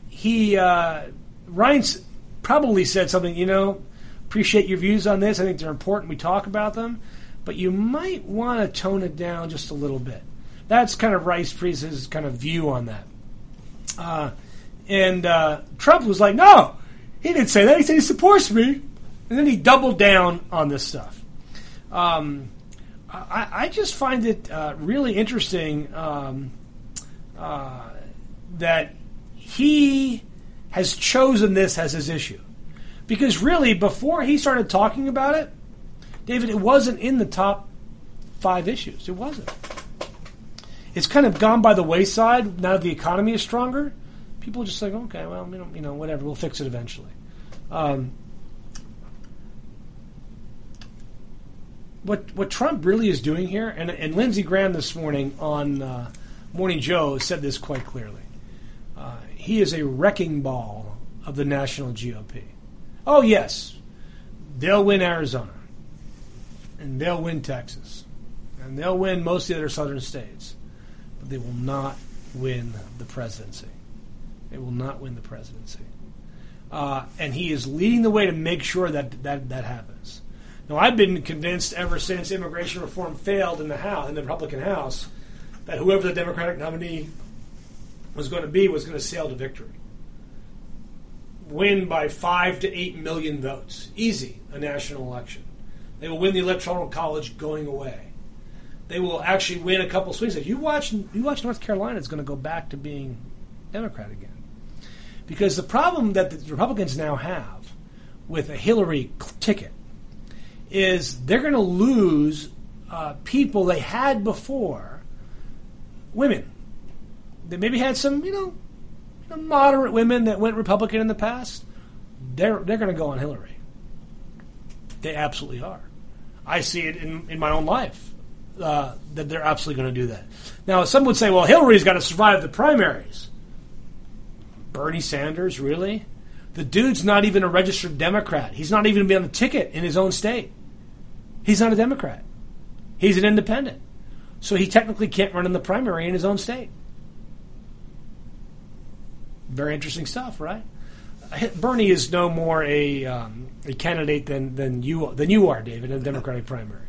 he uh, Reince probably said something. You know, appreciate your views on this. I think they're important. We talk about them, but you might want to tone it down just a little bit. That's kind of Reince Priebus's kind of view on that. Uh, and uh, Trump was like, no, he didn't say that. He said he supports me. And then he doubled down on this stuff. Um, I, I, just find it uh, really interesting um, uh, that he has chosen this as his issue. Because really, before he started talking about it, David, it wasn't in the top five issues. It wasn't. It's kind of gone by the wayside now the economy is stronger. People are just like, okay, well, you know, you know whatever, we'll fix it eventually. Um, what what Trump really is doing here, and, and Lindsey Graham this morning on uh, Morning Joe said this quite clearly. Uh, he is a wrecking ball of the national GOP. Oh, yes, they'll win Arizona, and they'll win Texas, and they'll win most of the other southern states, but they will not win the presidency. They will not win the presidency. Uh, and he is leading the way to make sure that that, that happens. Now, I've been convinced ever since immigration reform failed in the House, in the Republican House, that whoever the Democratic nominee was going to be was going to sail to victory. Win by five to eight million votes. Easy, a national election. They will win the Electoral College going away. They will actually win a couple swings. If you watch, you watch North Carolina, it's going to go back to being Democrat again. Because the problem that the Republicans now have with a Hillary ticket is they're going to lose uh, people they had before, women. They maybe had some, you know, you know, moderate women that went Republican in the past. They're they're going to go on Hillary. They absolutely are. I see it in, in my own life uh, that they're absolutely going to do that. Now, some would say, well, Hillary's got to survive the primaries. Bernie Sanders, really? The dude's not even a registered Democrat. He's not even going to be on the ticket in his own state. He's not a Democrat. He's an independent. So he technically can't run in the primary in his own state. Very interesting stuff, right? Bernie is no more a, um, a candidate than, than you than you are, David, in the Democratic primary.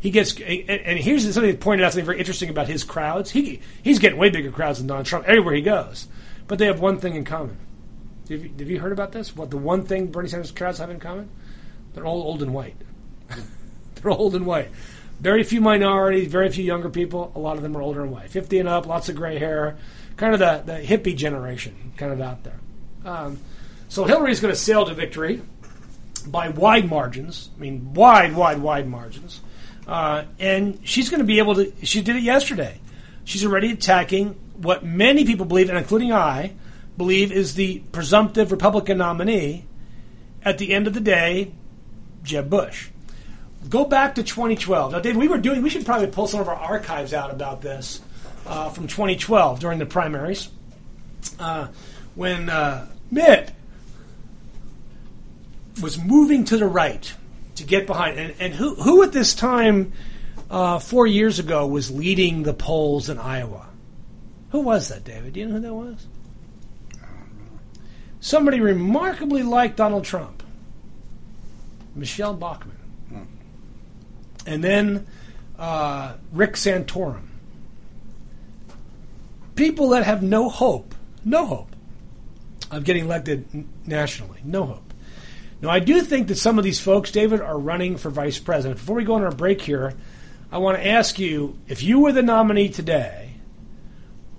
He gets, and here's something that pointed out something very interesting about his crowds. He he's getting way bigger crowds than Donald Trump everywhere he goes. But they have one thing in common. Have you, have you heard about this? What the one thing Bernie Sanders crowds have in common? They're all old and white. They're old and white. Very few minorities, very few younger people. A lot of them are older and white. 50 and up, lots of gray hair. Kind of the, the hippie generation, kind of out there. Um, so Hillary's going to sail to victory by wide margins. I mean, wide, wide, wide margins. Uh, and she's going to be able to. She did it yesterday. She's already attacking what many people believe, and including I, believe is the presumptive Republican nominee. At the end of the day, Jeb Bush. Go back to 2012. Now, Dave, we were doing. We should probably pull some of our archives out about this uh, from 2012 during the primaries, uh, when uh, Mitt was moving to the right to get behind. And, and who, who at this time, uh, four years ago, was leading the polls in Iowa? Who was that, David? Do you know who that was? Somebody remarkably like Donald Trump, Michele Bachmann. And then uh, Rick Santorum. People that have no hope, no hope of getting elected nationally, no hope. Now, I do think that some of these folks, David, are running for vice president. Before we go on our break here, I want to ask you if you were the nominee today,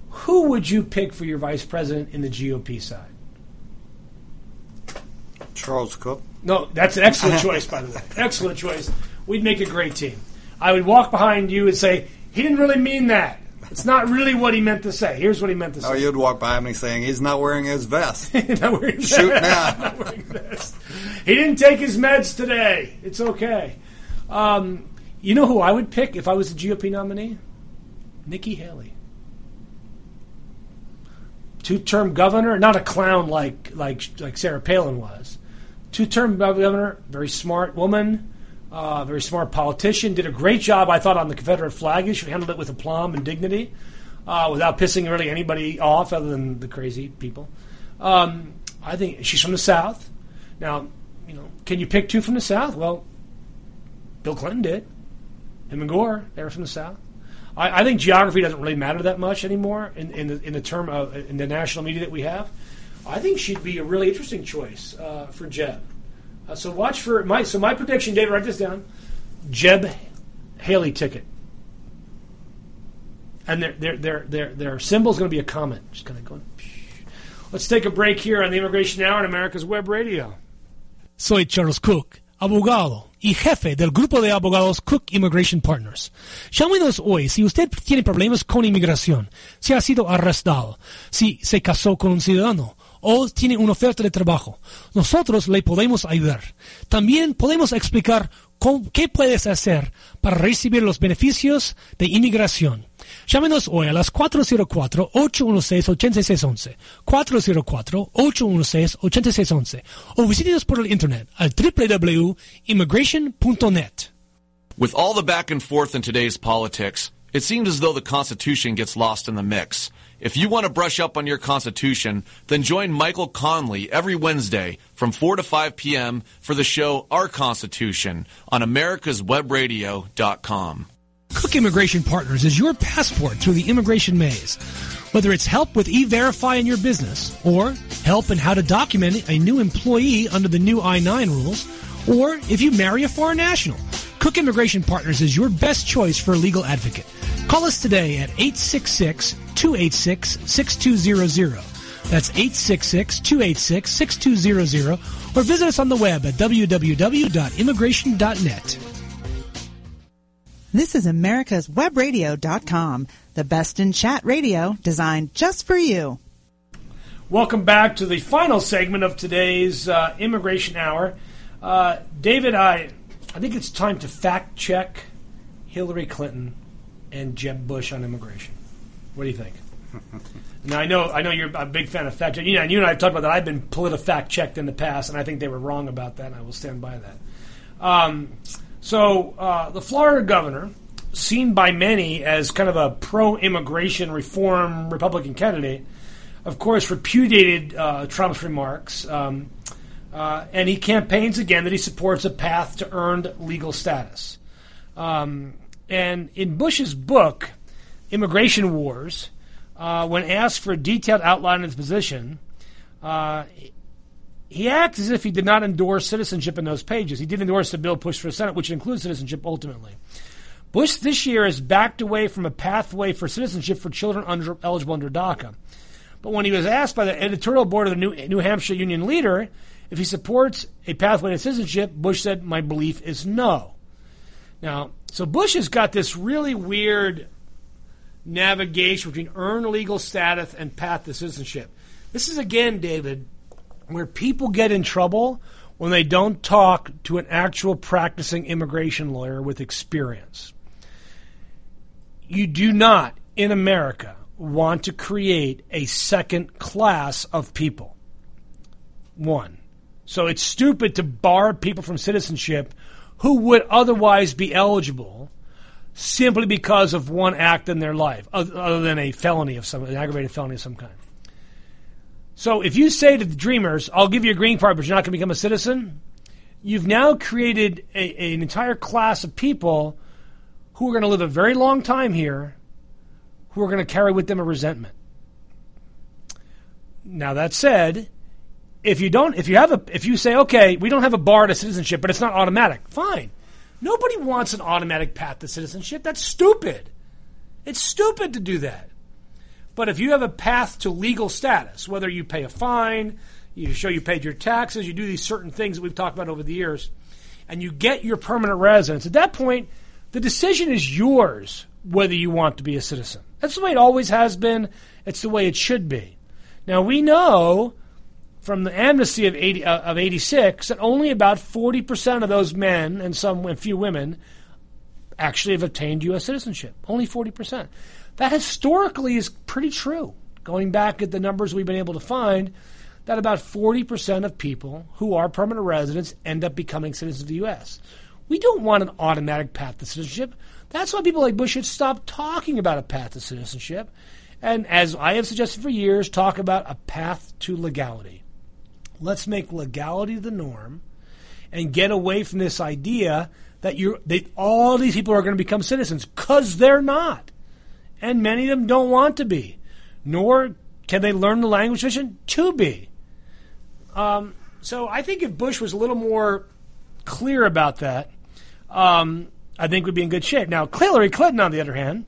who would you pick for your vice president in the GOP side? Charles Cook. No, that's an excellent choice, by the way. Excellent choice. We'd make a great team. I would walk behind you and say, he didn't really mean that. It's not really what he meant to say. Here's what he meant to say. Oh, you'd walk by me saying he's not wearing his vest. not wearing Shoot now. not wearing vest. He didn't take his meds today. It's okay. Um, you know who I would pick if I was the GOP nominee? Nikki Haley. Two-term governor, not a clown like like like Sarah Palin was. Two-term governor, very smart woman uh, very smart politician, did a great job, I thought, on the Confederate flag issue. She handled it with aplomb and dignity, uh, without pissing really anybody off, other than the crazy people. Um, I think she's from the South. Now, you know, can you pick two from the South? Well, Bill Clinton did. Him and Gore, they were from the South. I, I think geography doesn't really matter that much anymore in, in the in the term of in the national media that we have. I think she'd be a really interesting choice uh, for Jeb. Uh, so watch for my so my prediction, David. Write this down. Jeb Haley ticket, and their their their their their symbol is going to be a comet, just kind of going. Let's take a break here on the Immigration Hour on America's Web Radio. Soy Charles Cook, abogado y jefe del grupo de abogados Cook Immigration Partners. Llámenos hoy si usted tiene problemas con inmigración, si ha sido arrestado, si se casó con un ciudadano o tiene una oferta de trabajo. Nosotros le podemos ayudar. También podemos explicar qué puedes hacer para recibir los beneficios de inmigración. Llámenos hoy a las 404-816-8611, 404-816-8611 o visítenos por el internet al www.immigration.net. With all the back and forth in today's politics, it seems as though the Constitution gets lost in the mix. If you want to brush up on your Constitution, then join Michael Conley every Wednesday from 4 to 5 p.m. for the show Our Constitution on americaswebradio.com. Cook Immigration Partners is your passport through the immigration maze. Whether it's help with e-verify in your business or help in how to document a new employee under the new I-9 rules, or if you marry a foreign national, Cook Immigration Partners is your best choice for a legal advocate. Call us today at 866-286-6200. That's 866-286-6200 or visit us on the web at www.immigration.net. This is America's Webradio.com, the best in chat radio designed just for you. Welcome back to the final segment of today's uh, Immigration Hour. Uh, David, I, I think it's time to fact check Hillary Clinton and Jeb Bush on immigration. What do you think? now I know I know you're a big fan of fact checking. You know, and you and I have talked about that. I've been political fact checked in the past, and I think they were wrong about that, and I will stand by that. Um, so uh, the Florida governor, seen by many as kind of a pro-immigration reform Republican candidate, of course repudiated uh, Trump's remarks. Um, uh, and he campaigns again that he supports a path to earned legal status. Um, and in Bush's book, Immigration Wars, uh, when asked for a detailed outline of his position, uh, he acts as if he did not endorse citizenship in those pages. He did endorse the bill pushed for the Senate, which includes citizenship ultimately. Bush this year has backed away from a pathway for citizenship for children under, eligible under DACA. But when he was asked by the editorial board of the New, New Hampshire Union leader if he supports a pathway to citizenship, Bush said, My belief is no. Now, so Bush has got this really weird navigation between earned legal status and path to citizenship. This is, again, David, where people get in trouble when they don't talk to an actual practicing immigration lawyer with experience. You do not, in America, want to create a second class of people. One. So it's stupid to bar people from citizenship who would otherwise be eligible simply because of one act in their life, other than a felony of some, an aggravated felony of some kind. So if you say to the dreamers, I'll give you a green card, but you're not going to become a citizen, you've now created a, an entire class of people who are going to live a very long time here who are going to carry with them a resentment. Now that said, if you don't if you have a if you say okay, we don't have a bar to citizenship, but it's not automatic. Fine. Nobody wants an automatic path to citizenship. That's stupid. It's stupid to do that. But if you have a path to legal status, whether you pay a fine, you show you paid your taxes, you do these certain things that we've talked about over the years, and you get your permanent residence, at that point, the decision is yours whether you want to be a citizen. That's the way it always has been. It's the way it should be. Now, we know from the amnesty of, 80, uh, of 86 that only about 40% of those men and some few women actually have obtained U.S. citizenship. Only 40%. That historically is pretty true. Going back at the numbers we've been able to find, that about 40% of people who are permanent residents end up becoming citizens of the U.S. We don't want an automatic path to citizenship. That's why people like Bush should stop talking about a path to citizenship. And as I have suggested for years, talk about a path to legality. Let's make legality the norm and get away from this idea that you're that all these people are going to become citizens because they're not. And many of them don't want to be, nor can they learn the language vision to be. Um, so I think if Bush was a little more clear about that, um, I think we'd be in good shape. Now, Hillary Clinton, on the other hand,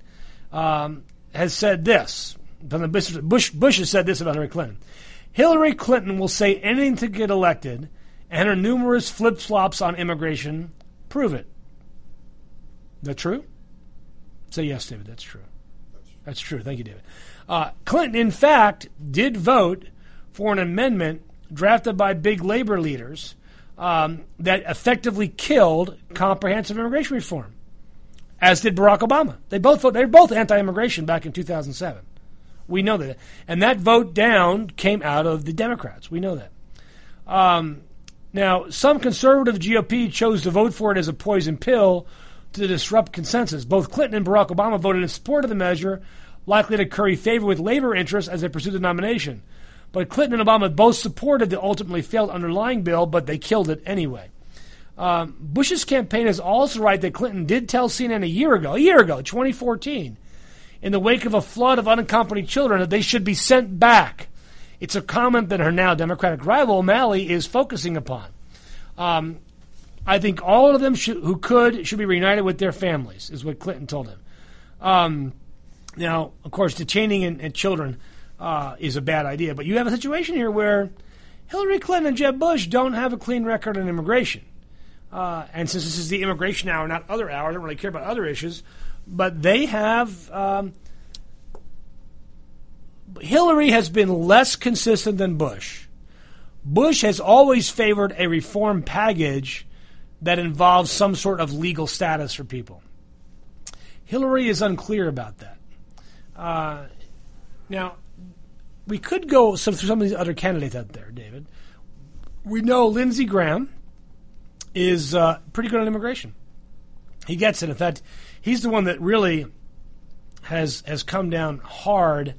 um, has said this. Bush, Bush has said this about Hillary Clinton. Hillary Clinton will say anything to get elected, and her numerous flip flops on immigration prove it. that true? Say yes, David. That's true. That's true. Thank you, David. Uh, Clinton, in fact, did vote for an amendment drafted by big labor leaders um, that effectively killed comprehensive immigration reform, as did Barack Obama. They both they were both anti-immigration back in 2007. We know that, and that vote down came out of the Democrats. We know that. Um, now, some conservative GOP chose to vote for it as a poison pill to disrupt consensus. Both Clinton and Barack Obama voted in support of the measure, likely to curry favor with labor interests as they pursue the nomination. But Clinton and Obama both supported the ultimately failed underlying bill, but they killed it anyway. Um, Bush's campaign is also right that Clinton did tell CNN a year ago, a year ago, 2014, in the wake of a flood of unaccompanied children, that they should be sent back. It's a comment that her now Democratic rival O'Malley is focusing upon. Um, I think all of them should, who could should be reunited with their families, is what Clinton told him. Um, now, of course, detaining and, children uh, is a bad idea, but you have a situation here where Hillary Clinton and Jeb Bush don't have a clean record on immigration. Uh, and since this is the immigration hour, not other hour, I don't really care about other issues, but they have. Um, Hillary has been less consistent than Bush. Bush has always favored a reform package that involves some sort of legal status for people. Hillary is unclear about that. Uh, now, we could go some, through some of these other candidates out there, David. We know Lindsey Graham is uh, pretty good on immigration. He gets it. In fact, he's the one that really has has come down hard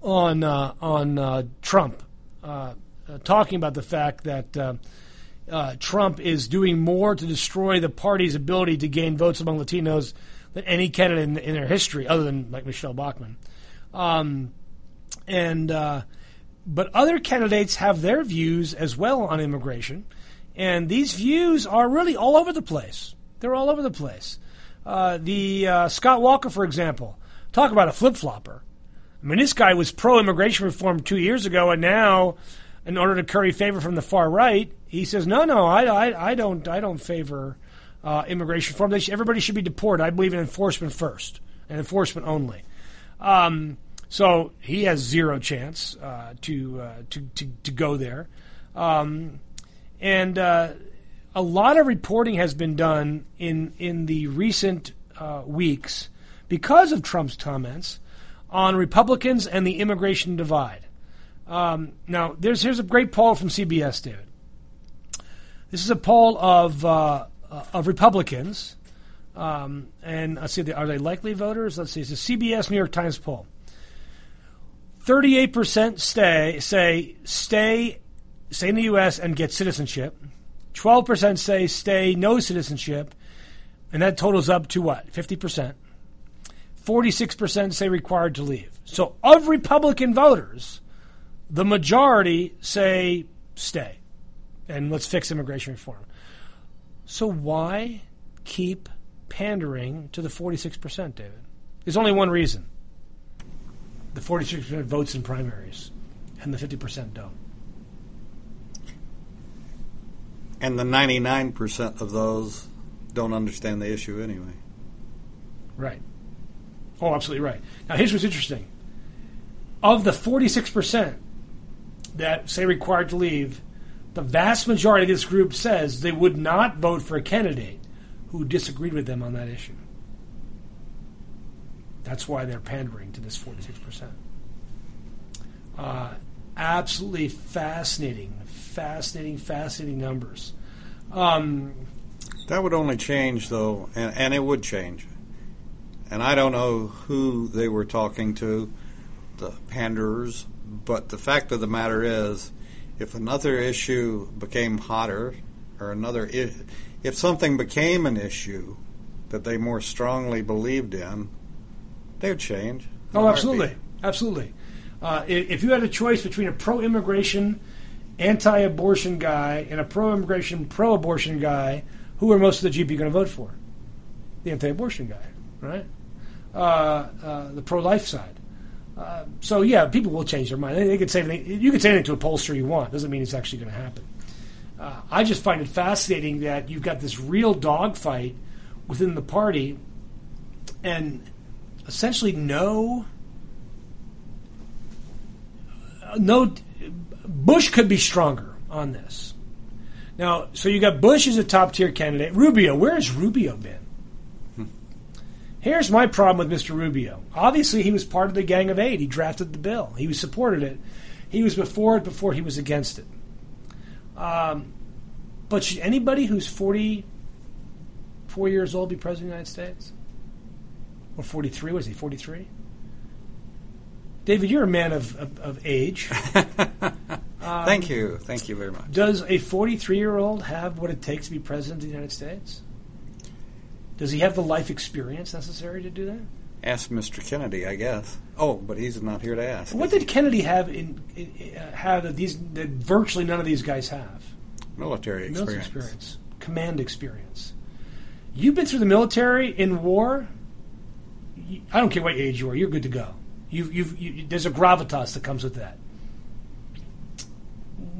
on uh, on uh, Trump, uh, uh, talking about the fact that uh, Trump is doing more to destroy the party's ability to gain votes among Latinos than any candidate in, in their history, other than like Michele Bachmann. Um, and but other candidates have their views as well on immigration. And these views are really all over the place. They're all over the place. Uh, the uh, Scott Walker, for example, talk about a flip flopper. I mean, this guy was pro immigration reform two years ago, and now, in order to curry favor from the far right, he says, "No, no, I, I, I don't, I don't favor uh, immigration reform. Everybody should be deported. I believe in enforcement first and enforcement only." Um, so he has zero chance uh, to, uh, to, to to go there. Um, and uh, a lot of reporting has been done in in the recent uh, weeks because of Trump's comments on Republicans and the immigration divide. Um, now, there's here's a great poll from CBS, David. This is a poll of uh, of Republicans, um, and let's see, are they likely voters? Let's see, it's a CBS New York Times poll. Thirty-eight percent stay say stay stay in the U.S. and get citizenship. 12% say stay, no citizenship. And that totals up to what? 50%. 46% say required to leave. So of Republican voters, the majority say stay and let's fix immigration reform. So why keep pandering to the 46%, David? There's only one reason the 46% votes in primaries and the 50% don't. And the 99% of those don't understand the issue anyway. Right. Oh, absolutely right. Now, here's what's interesting. Of the 46% that say required to leave, the vast majority of this group says they would not vote for a candidate who disagreed with them on that issue. That's why they're pandering to this 46%. Uh, absolutely fascinating fascinating, fascinating numbers. Um, that would only change, though, and, and it would change. And I don't know who they were talking to, the panderers, but the fact of the matter is, if another issue became hotter, or another, if something became an issue that they more strongly believed in, they would change. Oh, absolutely, absolutely. Uh, if you had a choice between a pro-immigration anti-abortion guy and a pro-immigration, pro-abortion guy, who are most of the GP going to vote for? The anti-abortion guy, right? Uh, uh, the pro-life side. Uh, so yeah, people will change their mind. They, they could say anything, you can say anything to a pollster you want. Doesn't mean it's actually going to happen. Uh, I just find it fascinating that you've got this real dogfight within the party, and essentially no no Bush could be stronger on this. Now, so you got Bush as a top tier candidate. Rubio, where has Rubio been? Here's my problem with Mr. Rubio. Obviously, he was part of the Gang of Eight. He drafted the bill. He was supported it. He was before it before he was against it. Um, but should anybody who's 44 years old, be president of the United States? Or 43? Was he 43? David, you're a man of, of, of age. Thank you. Thank you very much. Does a 43 year old have what it takes to be president of the United States? Does he have the life experience necessary to do that? Ask Mr. Kennedy, I guess. Oh, but he's not here to ask. What did Kennedy have in, in uh, have that these that virtually none of these guys have? Military experience. Military experience, command experience. You've been through the military in war. I don't care what age you are. You're good to go. You've, you've, you, there's a gravitas that comes with that.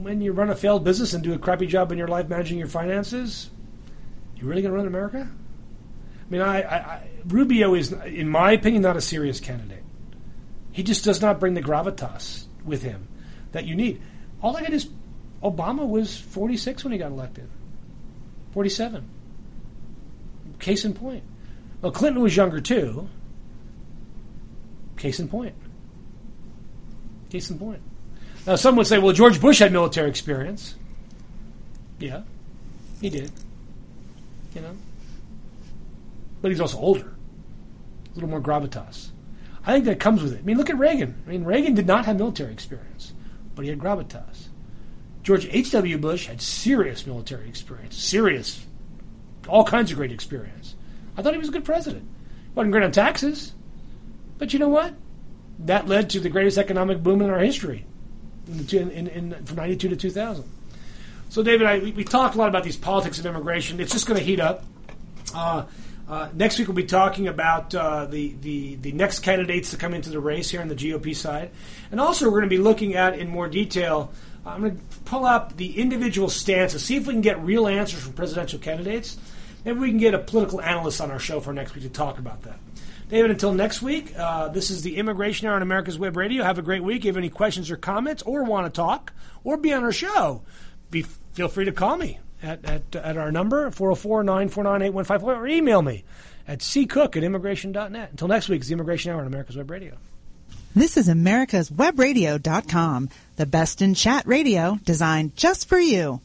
When you run a failed business and do a crappy job in your life managing your finances, you really going to run America? I mean, I, I, I, Rubio is, in my opinion, not a serious candidate. He just does not bring the gravitas with him that you need. All I got is Obama was 46 when he got elected, 47. Case in point. Well, Clinton was younger too. Case in point. Case in point. Now, some would say, well, George Bush had military experience. Yeah, he did. You know? But he's also older. A little more gravitas. I think that comes with it. I mean, look at Reagan. I mean, Reagan did not have military experience, but he had gravitas. George H.W. Bush had serious military experience, serious, all kinds of great experience. I thought he was a good president. He wasn't great on taxes, but you know what? That led to the greatest economic boom in our history, in, in, in, from '92 to 2000. So, David, I, we, we talked a lot about these politics of immigration. It's just going to heat up. Uh, uh, next week we'll be talking about uh, the, the the next candidates to come into the race here on the GOP side, and also we're going to be looking at in more detail. I'm going to pull up the individual stances, see if we can get real answers from presidential candidates. Maybe we can get a political analyst on our show for next week to talk about that. David, until next week, uh, this is the Immigration Hour on America's Web Radio. Have a great week. If you have any questions or comments, or want to talk, or be on our show, be, feel free to call me at, at, at our number, 404 949 8154, or email me at ccook at immigration.net. Until next week, it's the Immigration Hour on America's Web Radio. This is America's Webradio.com, the best in chat radio designed just for you.